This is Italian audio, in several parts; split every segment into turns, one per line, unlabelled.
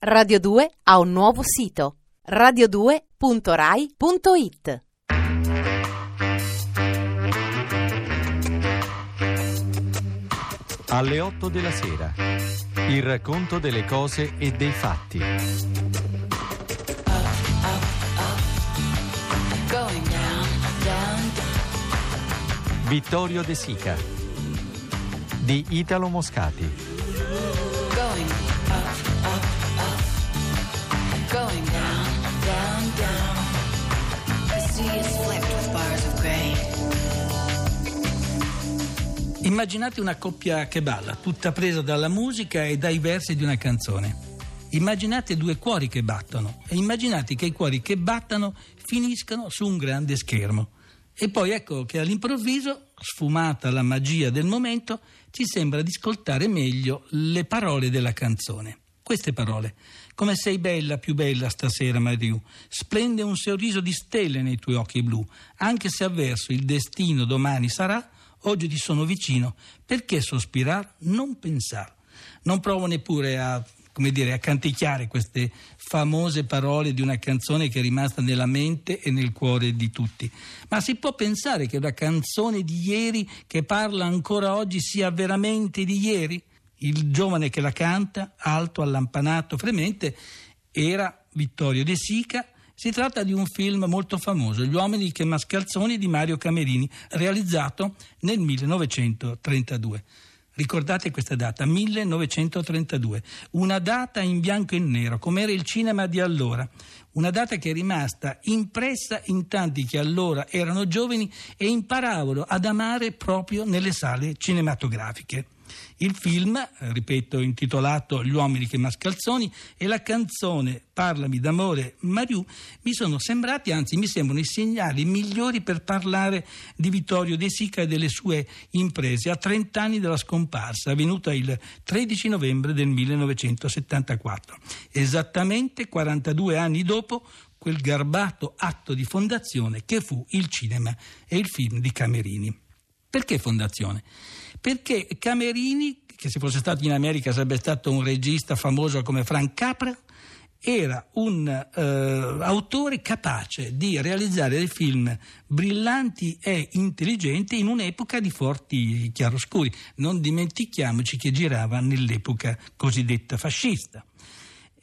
Radio 2 ha un nuovo sito radio2.rai.it
Alle 8 della sera. Il racconto delle cose e dei fatti. Vittorio De Sica. Di Italo Moscati.
Going down, down, down. The sea is flecked with bars of gray.
Immaginate una coppia che balla, tutta presa dalla musica e dai versi di una canzone. Immaginate due cuori che battono e immaginate che i cuori che battano finiscano su un grande schermo. E poi ecco che all'improvviso, sfumata la magia del momento, ci sembra di ascoltare meglio le parole della canzone. Queste parole. Come sei bella, più bella stasera, Mariù. Splende un sorriso di stelle nei tuoi occhi blu. Anche se avverso il destino domani sarà, oggi ti sono vicino. Perché sospirar? Non pensar. Non provo neppure a, come dire, a canticchiare queste famose parole di una canzone che è rimasta nella mente e nel cuore di tutti. Ma si può pensare che una canzone di ieri che parla ancora oggi sia veramente di ieri? Il giovane che la canta, alto, allampanato, fremente, era Vittorio De Sica. Si tratta di un film molto famoso, Gli uomini che mascalzoni di Mario Camerini, realizzato nel 1932. Ricordate questa data, 1932, una data in bianco e nero, come era il cinema di allora, una data che è rimasta impressa in tanti che allora erano giovani e imparavano ad amare proprio nelle sale cinematografiche. Il film, ripeto, intitolato Gli uomini che mascalzoni e la canzone Parlami d'amore Mariù mi sono sembrati, anzi mi sembrano i segnali migliori per parlare di Vittorio De Sica e delle sue imprese a 30 anni dalla scomparsa, avvenuta il 13 novembre del 1974, esattamente 42 anni dopo quel garbato atto di fondazione che fu il cinema e il film di Camerini. Perché fondazione? Perché Camerini, che se fosse stato in America sarebbe stato un regista famoso come Frank Capra, era un eh, autore capace di realizzare dei film brillanti e intelligenti in un'epoca di forti chiaroscuri. Non dimentichiamoci che girava nell'epoca cosiddetta fascista.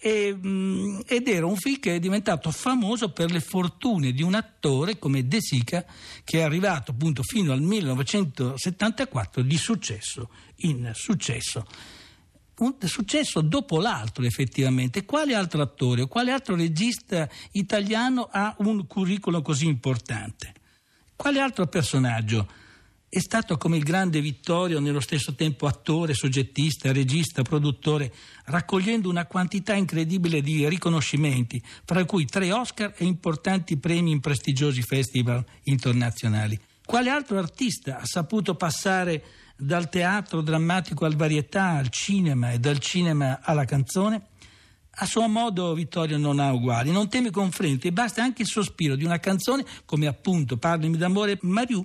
E, mh, ed era un film che è diventato famoso per le fortune di un attore come De Sica che è arrivato appunto fino al 1974 di successo in successo un successo dopo l'altro effettivamente. Quale altro attore o quale altro regista italiano ha un curriculum così importante? Quale altro personaggio è stato come il grande Vittorio nello stesso tempo attore, soggettista, regista, produttore, raccogliendo una quantità incredibile di riconoscimenti, fra cui tre Oscar e importanti premi in prestigiosi festival internazionali? Quale altro artista ha saputo passare dal teatro drammatico al varietà, al cinema e dal cinema alla canzone? A suo modo Vittorio non ha uguali, non teme confronti e basta anche il sospiro di una canzone come appunto Parlami d'amore Mariù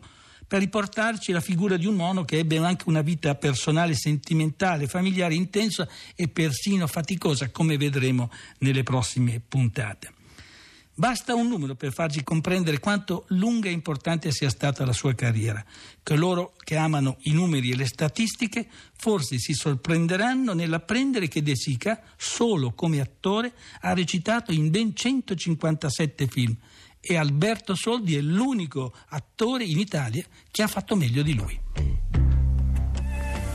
per riportarci la figura di un uomo che ebbe anche una vita personale, sentimentale, familiare intensa e persino faticosa, come vedremo nelle prossime puntate. Basta un numero per farci comprendere quanto lunga e importante sia stata la sua carriera. Coloro che amano i numeri e le statistiche forse si sorprenderanno nell'apprendere che De Sica, solo come attore, ha recitato in ben 157 film e Alberto Soldi è l'unico attore in Italia che ha fatto meglio di lui.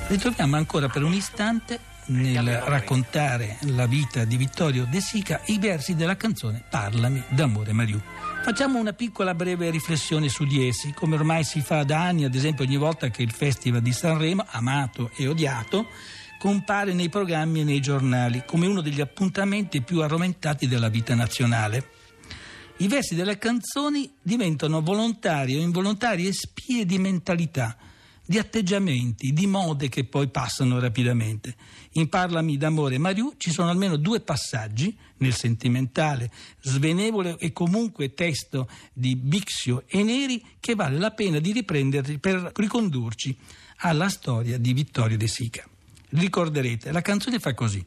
Ritroviamo ancora per un istante nel raccontare la vita di Vittorio De Sica i versi della canzone Parlami d'amore Mariù. Facciamo una piccola breve riflessione su di essi, come ormai si fa da anni, ad esempio ogni volta che il Festival di Sanremo, amato e odiato, compare nei programmi e nei giornali come uno degli appuntamenti più arromentati della vita nazionale. I versi delle canzoni diventano volontari o involontarie spie di mentalità, di atteggiamenti, di mode che poi passano rapidamente. In Parlami d'amore Mariù ci sono almeno due passaggi, nel sentimentale, svenevole e comunque testo di Bixio e Neri, che vale la pena di riprenderli per ricondurci alla storia di Vittorio De Sica. Ricorderete, la canzone fa così.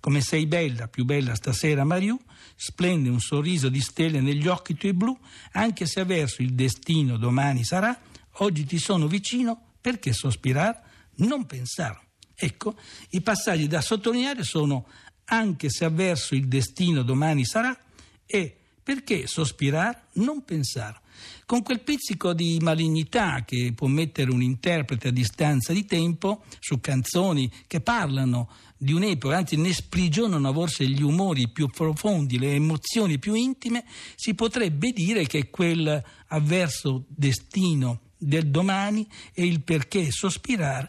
Come sei bella, più bella stasera Mariù, splende un sorriso di stelle negli occhi tuoi blu, anche se avverso il destino domani sarà, oggi ti sono vicino, perché sospirar? Non pensare. Ecco, i passaggi da sottolineare sono anche se avverso il destino domani sarà e perché sospirar? Non pensare. Con quel pizzico di malignità che può mettere un interprete a distanza di tempo su canzoni che parlano di un'epoca, anzi ne sprigionano forse gli umori più profondi, le emozioni più intime, si potrebbe dire che quel avverso destino del domani e il perché sospirar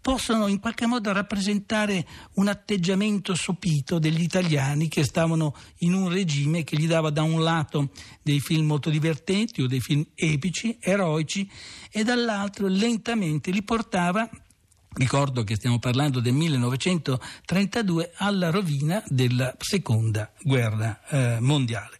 possono in qualche modo rappresentare un atteggiamento sopito degli italiani che stavano in un regime che gli dava da un lato dei film molto divertenti o dei film epici, eroici e dall'altro lentamente li portava Ricordo che stiamo parlando del 1932 alla rovina della seconda guerra eh, mondiale.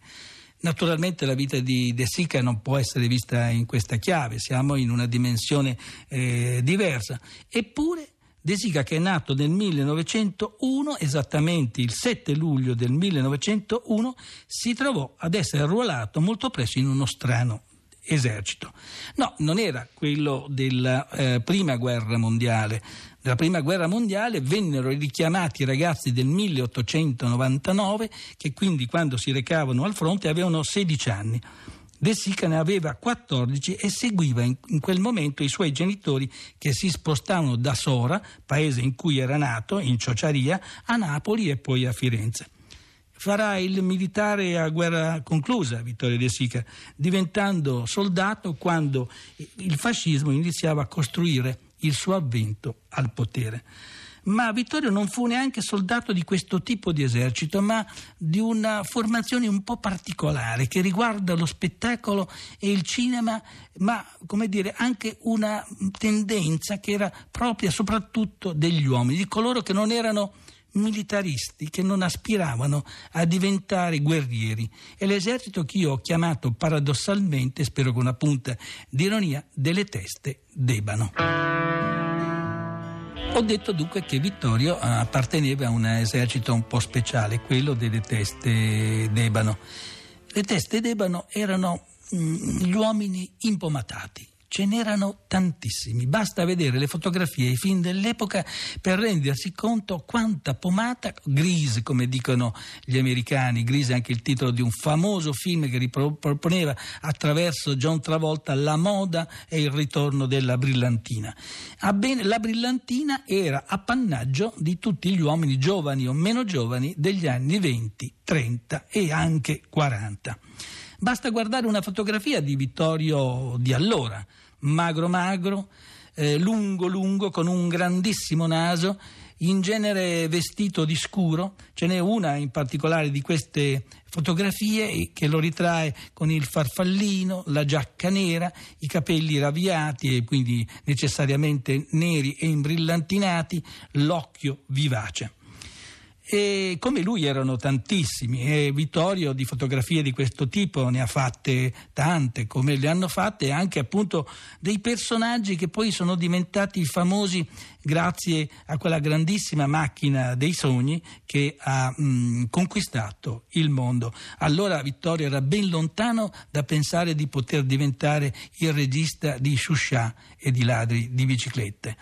Naturalmente la vita di De Sica non può essere vista in questa chiave, siamo in una dimensione eh, diversa. Eppure De Sica che è nato nel 1901, esattamente il 7 luglio del 1901, si trovò ad essere arruolato molto presto in uno strano esercito. No, non era quello della eh, prima guerra mondiale. Nella prima guerra mondiale vennero richiamati i ragazzi del 1899 che quindi quando si recavano al fronte avevano 16 anni. De Sica ne aveva 14 e seguiva in, in, quel momento i suoi genitori che si spostavano da Sora, paese in cui era nato, in Ciociaria, a Napoli e poi a Firenze farà il militare a guerra conclusa, Vittorio De Sica, diventando soldato quando il fascismo iniziava a costruire il suo avvento al potere. Ma Vittorio non fu neanche soldato di questo tipo di esercito, ma di una formazione un po' particolare che riguarda lo spettacolo e il cinema, ma come dire anche una tendenza che era propria soprattutto degli uomini, di coloro che non erano militaristi che non aspiravano a diventare guerrieri e l'esercito che io ho chiamato paradossalmente, spero con una punta di ironia, delle teste d'ebano. Ho detto dunque che Vittorio apparteneva a un esercito un po' speciale, quello delle teste d'ebano. Le teste d'ebano erano mm, gli uomini impomatati, Ce n'erano tantissimi, basta vedere le fotografie e i film dell'epoca per rendersi conto quanta pomata, Grease come dicono gli americani, Grease è anche il titolo di un famoso film che riproponeva attraverso John Travolta la moda e il ritorno della brillantina. Abbene, la brillantina era appannaggio di tutti gli uomini giovani o meno giovani degli anni 20, 30 e anche 40. Basta guardare una fotografia di Vittorio di allora, magro magro, eh, lungo lungo, con un grandissimo naso, in genere vestito di scuro. Ce n'è una in particolare di queste fotografie che lo ritrae con il farfallino, la giacca nera, i capelli ravviati e quindi necessariamente neri e imbrillantinati, l'occhio vivace. E come lui erano tantissimi e Vittorio di fotografie di questo tipo ne ha fatte tante, come le hanno fatte anche appunto dei personaggi che poi sono diventati famosi grazie a quella grandissima macchina dei sogni che ha mh, conquistato il mondo. Allora Vittorio era ben lontano da pensare di poter diventare il regista di Shusha e di ladri di biciclette.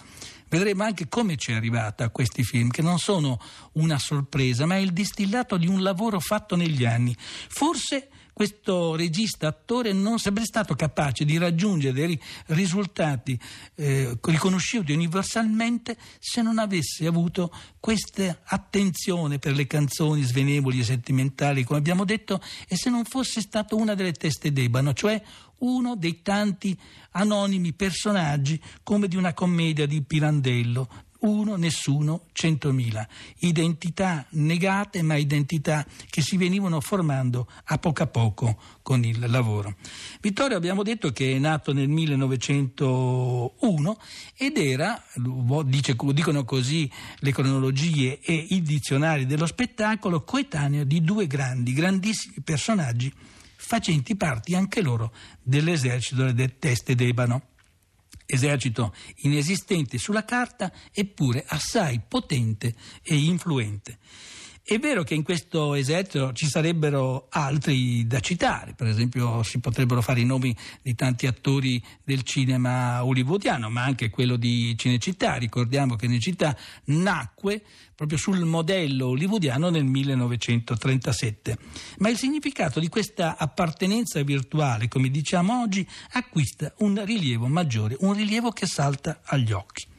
Vedremo anche come ci è arrivata a questi film, che non sono una sorpresa, ma è il distillato di un lavoro fatto negli anni. Forse questo regista attore non sarebbe stato capace di raggiungere dei risultati eh, riconosciuti universalmente se non avesse avuto questa attenzione per le canzoni svenevoli e sentimentali, come abbiamo detto, e se non fosse stato una delle teste d'ebano, cioè uno dei tanti anonimi personaggi come di una commedia di Pirandello, uno, nessuno, centomila. Identità negate, ma identità che si venivano formando a poco a poco con il lavoro. Vittorio abbiamo detto che è nato nel 1901 ed era, dice, dicono così le cronologie e i dizionari dello spettacolo, coetaneo di due grandi, grandissimi personaggi facenti parte anche loro dell'esercito delle teste d'ebano. Esercito inesistente sulla carta, eppure assai potente e influente. È vero che in questo esercito ci sarebbero altri da citare, per esempio si potrebbero fare i nomi di tanti attori del cinema hollywoodiano, ma anche quello di Cinecittà. Ricordiamo che Cinecittà nacque proprio sul modello hollywoodiano nel 1937. Ma il significato di questa appartenenza virtuale, come diciamo oggi, acquista un rilievo maggiore, un rilievo che salta agli occhi.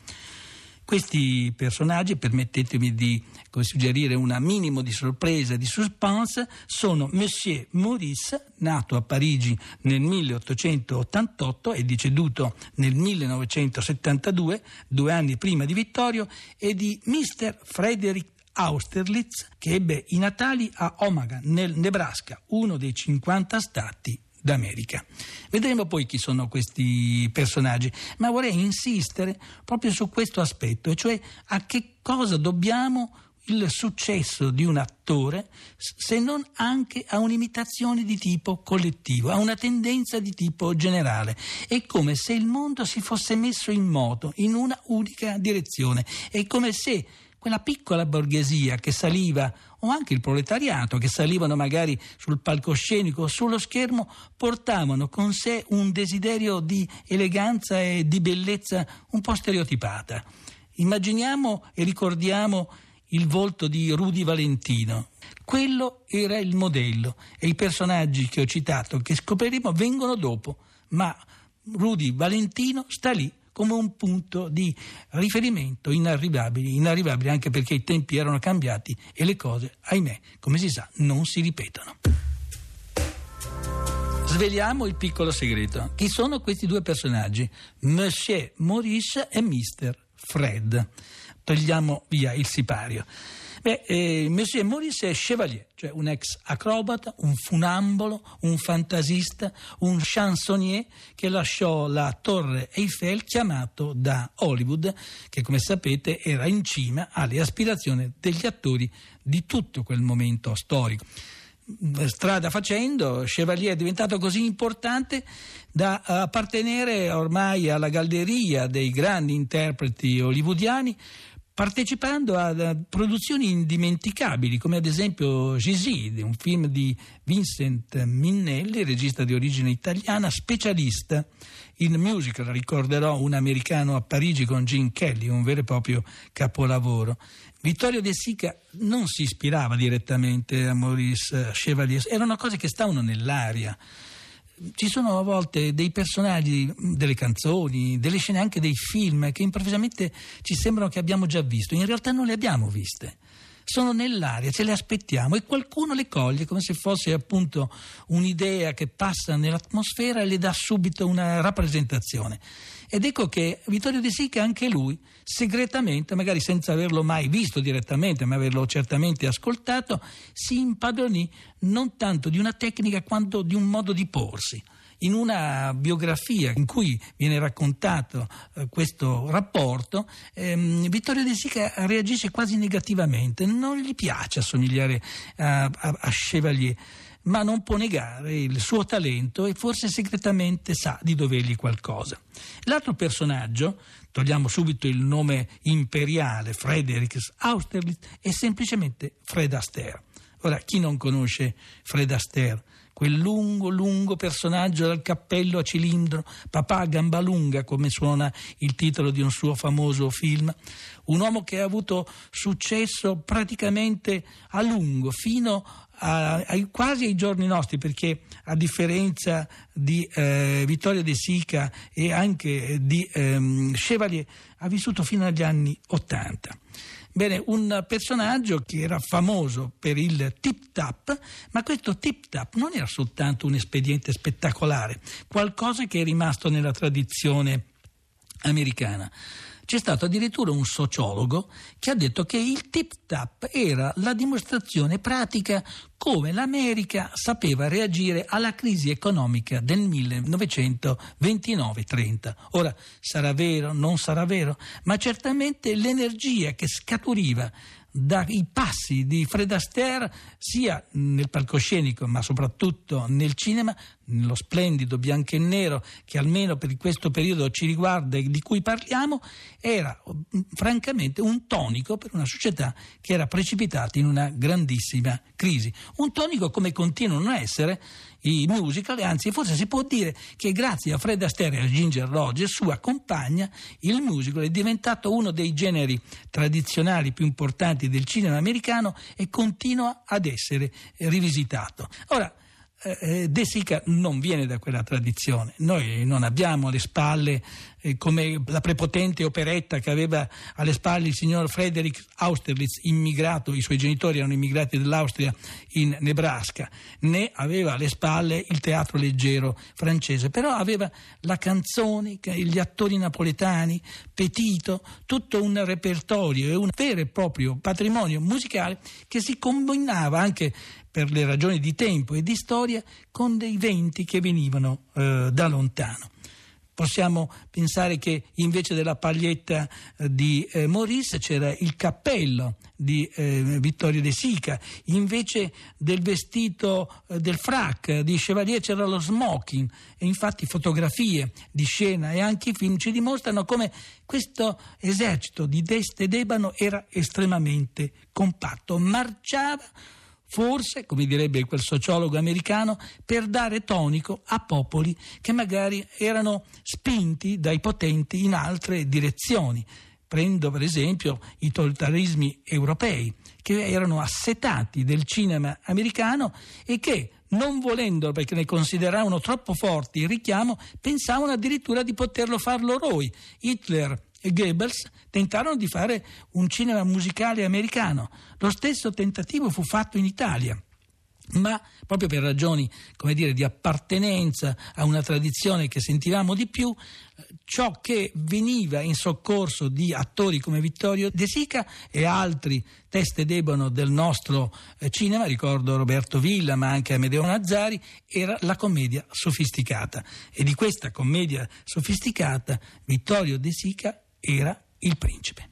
Questi personaggi, permettetemi di suggerire un minimo di sorpresa e di suspense, sono Monsieur Maurice, nato a Parigi nel 1888 e deceduto nel 1972, due anni prima di Vittorio, e di Mr. Frederick Austerlitz, che ebbe i natali a Omaha, nel Nebraska, uno dei 50 stati d'America. Vedremo poi chi sono questi personaggi, ma vorrei insistere proprio su questo aspetto, e cioè a che cosa dobbiamo il successo di un attore se non anche a un'imitazione di tipo collettivo, a una tendenza di tipo generale. È come se il mondo si fosse messo in moto in una unica direzione, è come se quella piccola borghesia che saliva, o anche il proletariato che salivano magari sul palcoscenico o sullo schermo, portavano con sé un desiderio di eleganza e di bellezza un po' stereotipata. Immaginiamo e ricordiamo il volto di Rudy Valentino. Quello era il modello e i personaggi che ho citato, che scopriremo, vengono dopo, ma Rudy Valentino sta lì come un punto di riferimento inarrivabile, inarrivabile anche perché i tempi erano cambiati e le cose, ahimè, come si sa, non si ripetono. Sveliamo il piccolo segreto. Chi sono questi due personaggi? Monsieur Maurice e Mr. Fred. Togliamo via il sipario. Beh, eh, Monsieur Maurice è chevalier, cioè un ex acrobata, un funambolo, un fantasista, un chansonnier che lasciò la torre Eiffel chiamato da Hollywood, che come sapete era in cima alle aspirazioni degli attori di tutto quel momento storico. Strada facendo, Chevalier è diventato così importante da appartenere ormai alla galleria dei grandi interpreti hollywoodiani, partecipando a produzioni indimenticabili, come ad esempio Giside, un film di Vincent Minnelli, regista di origine italiana, specialista in musical. Ricorderò un americano a Parigi con Gene Kelly, un vero e proprio capolavoro. Vittorio De Sica non si ispirava direttamente a Maurice Chevalier, erano cose che stavano nell'aria ci sono a volte dei personaggi, delle canzoni, delle scene anche dei film che improvvisamente ci sembrano che abbiamo già visto, in realtà non le abbiamo viste. Sono nell'aria, ce le aspettiamo e qualcuno le coglie come se fosse appunto un'idea che passa nell'atmosfera e le dà subito una rappresentazione. Ed ecco che Vittorio De Sica, anche lui, segretamente, magari senza averlo mai visto direttamente, ma averlo certamente ascoltato, si impadronì non tanto di una tecnica quanto di un modo di porsi in una biografia in cui viene raccontato eh, questo rapporto, ehm, Vittorio De Sica reagisce quasi negativamente, non gli piace assomigliare a, a, a Chevalier ma non può negare il suo talento e forse segretamente sa di dovergli qualcosa. L'altro personaggio, togliamo subito il nome imperiale, Frederick Austerlitz, è semplicemente Fred Astaire. Ora, chi non conosce Fred Astaire? Quel lungo, lungo personaggio dal cappello a cilindro, papà a gamba lunga, come suona il titolo di un suo famoso film, un uomo che ha avuto successo praticamente a lungo, fino a, a, quasi ai giorni nostri, perché a differenza di eh, Vittorio De Sica e anche di ehm, Chevalier, ha vissuto fino agli anni Ottanta. Bene, un personaggio che era famoso per il tip tap, ma questo tip tap non era soltanto un espediente spettacolare, qualcosa che è rimasto nella tradizione americana. C'è stato addirittura un sociologo che ha detto che il tip-tap era la dimostrazione pratica come l'America sapeva reagire alla crisi economica del 1929-30. Ora, sarà vero, non sarà vero, ma certamente l'energia che scaturiva dai passi di Fred Astaire sia nel palcoscenico ma soprattutto nel cinema nello splendido bianco e nero che almeno per questo periodo ci riguarda e di cui parliamo, era mm, francamente un tonico per una società che era precipitata in una grandissima crisi. Un tonico come continuano a essere i musical, anzi forse si può dire che grazie a Fred Astaire e a Ginger Rogers, sua compagna, il musical è diventato uno dei generi tradizionali più importanti del cinema americano e continua ad essere rivisitato. Ora, De Sica non viene da quella tradizione. Noi non abbiamo alle spalle eh, come la prepotente operetta che aveva alle spalle il signor Frederick Austerlitz, immigrato, i suoi genitori erano immigrati dall'Austria in Nebraska, né aveva alle spalle il teatro leggero francese, però aveva la canzone, gli attori napoletani, Petito, tutto un repertorio e un vero e proprio patrimonio musicale che si combinava anche per le ragioni di tempo e di storia con dei venti che venivano eh, da lontano. Possiamo pensare che invece della paglietta eh, di eh, Maurice c'era il cappello di eh, Vittorio De Sica, invece del vestito eh, del frac di Chevalier c'era lo smoking. E infatti fotografie di scena e anche i film ci dimostrano come questo esercito di Deste ed Ebano era estremamente compatto, marciava forse, come direbbe quel sociologo americano, per dare tonico a popoli che magari erano spinti dai potenti in altre direzioni. Prendo per esempio i totalitarismi europei, che erano assetati del cinema americano e che, non volendo perché ne consideravano troppo forti il richiamo, pensavano addirittura di poterlo far loro. Hitler e Goebbels tentarono di fare un cinema musicale americano. Lo stesso tentativo fu fatto in Italia ma proprio per ragioni dire, di appartenenza a una tradizione che sentivamo di più, ciò che veniva in soccorso di attori come Vittorio De Sica e altri teste d'ebano del nostro eh, cinema, ricordo Roberto Villa ma anche Amedeo Nazzari, era la commedia sofisticata e di questa commedia sofisticata Vittorio De Sica era il principe.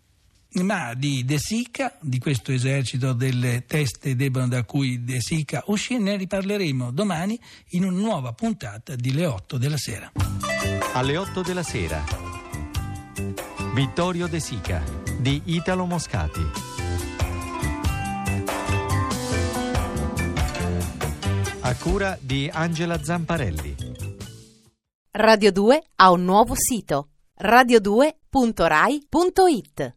Ma di De Sica, di questo esercito delle teste debano da cui De Sica uscì, ne riparleremo domani in una nuova puntata di Le 8 della sera.
Alle 8 della sera. Vittorio De Sica di Italo Moscati. A cura di Angela Zamparelli.
Radio 2 ha un nuovo sito radio2.rai.it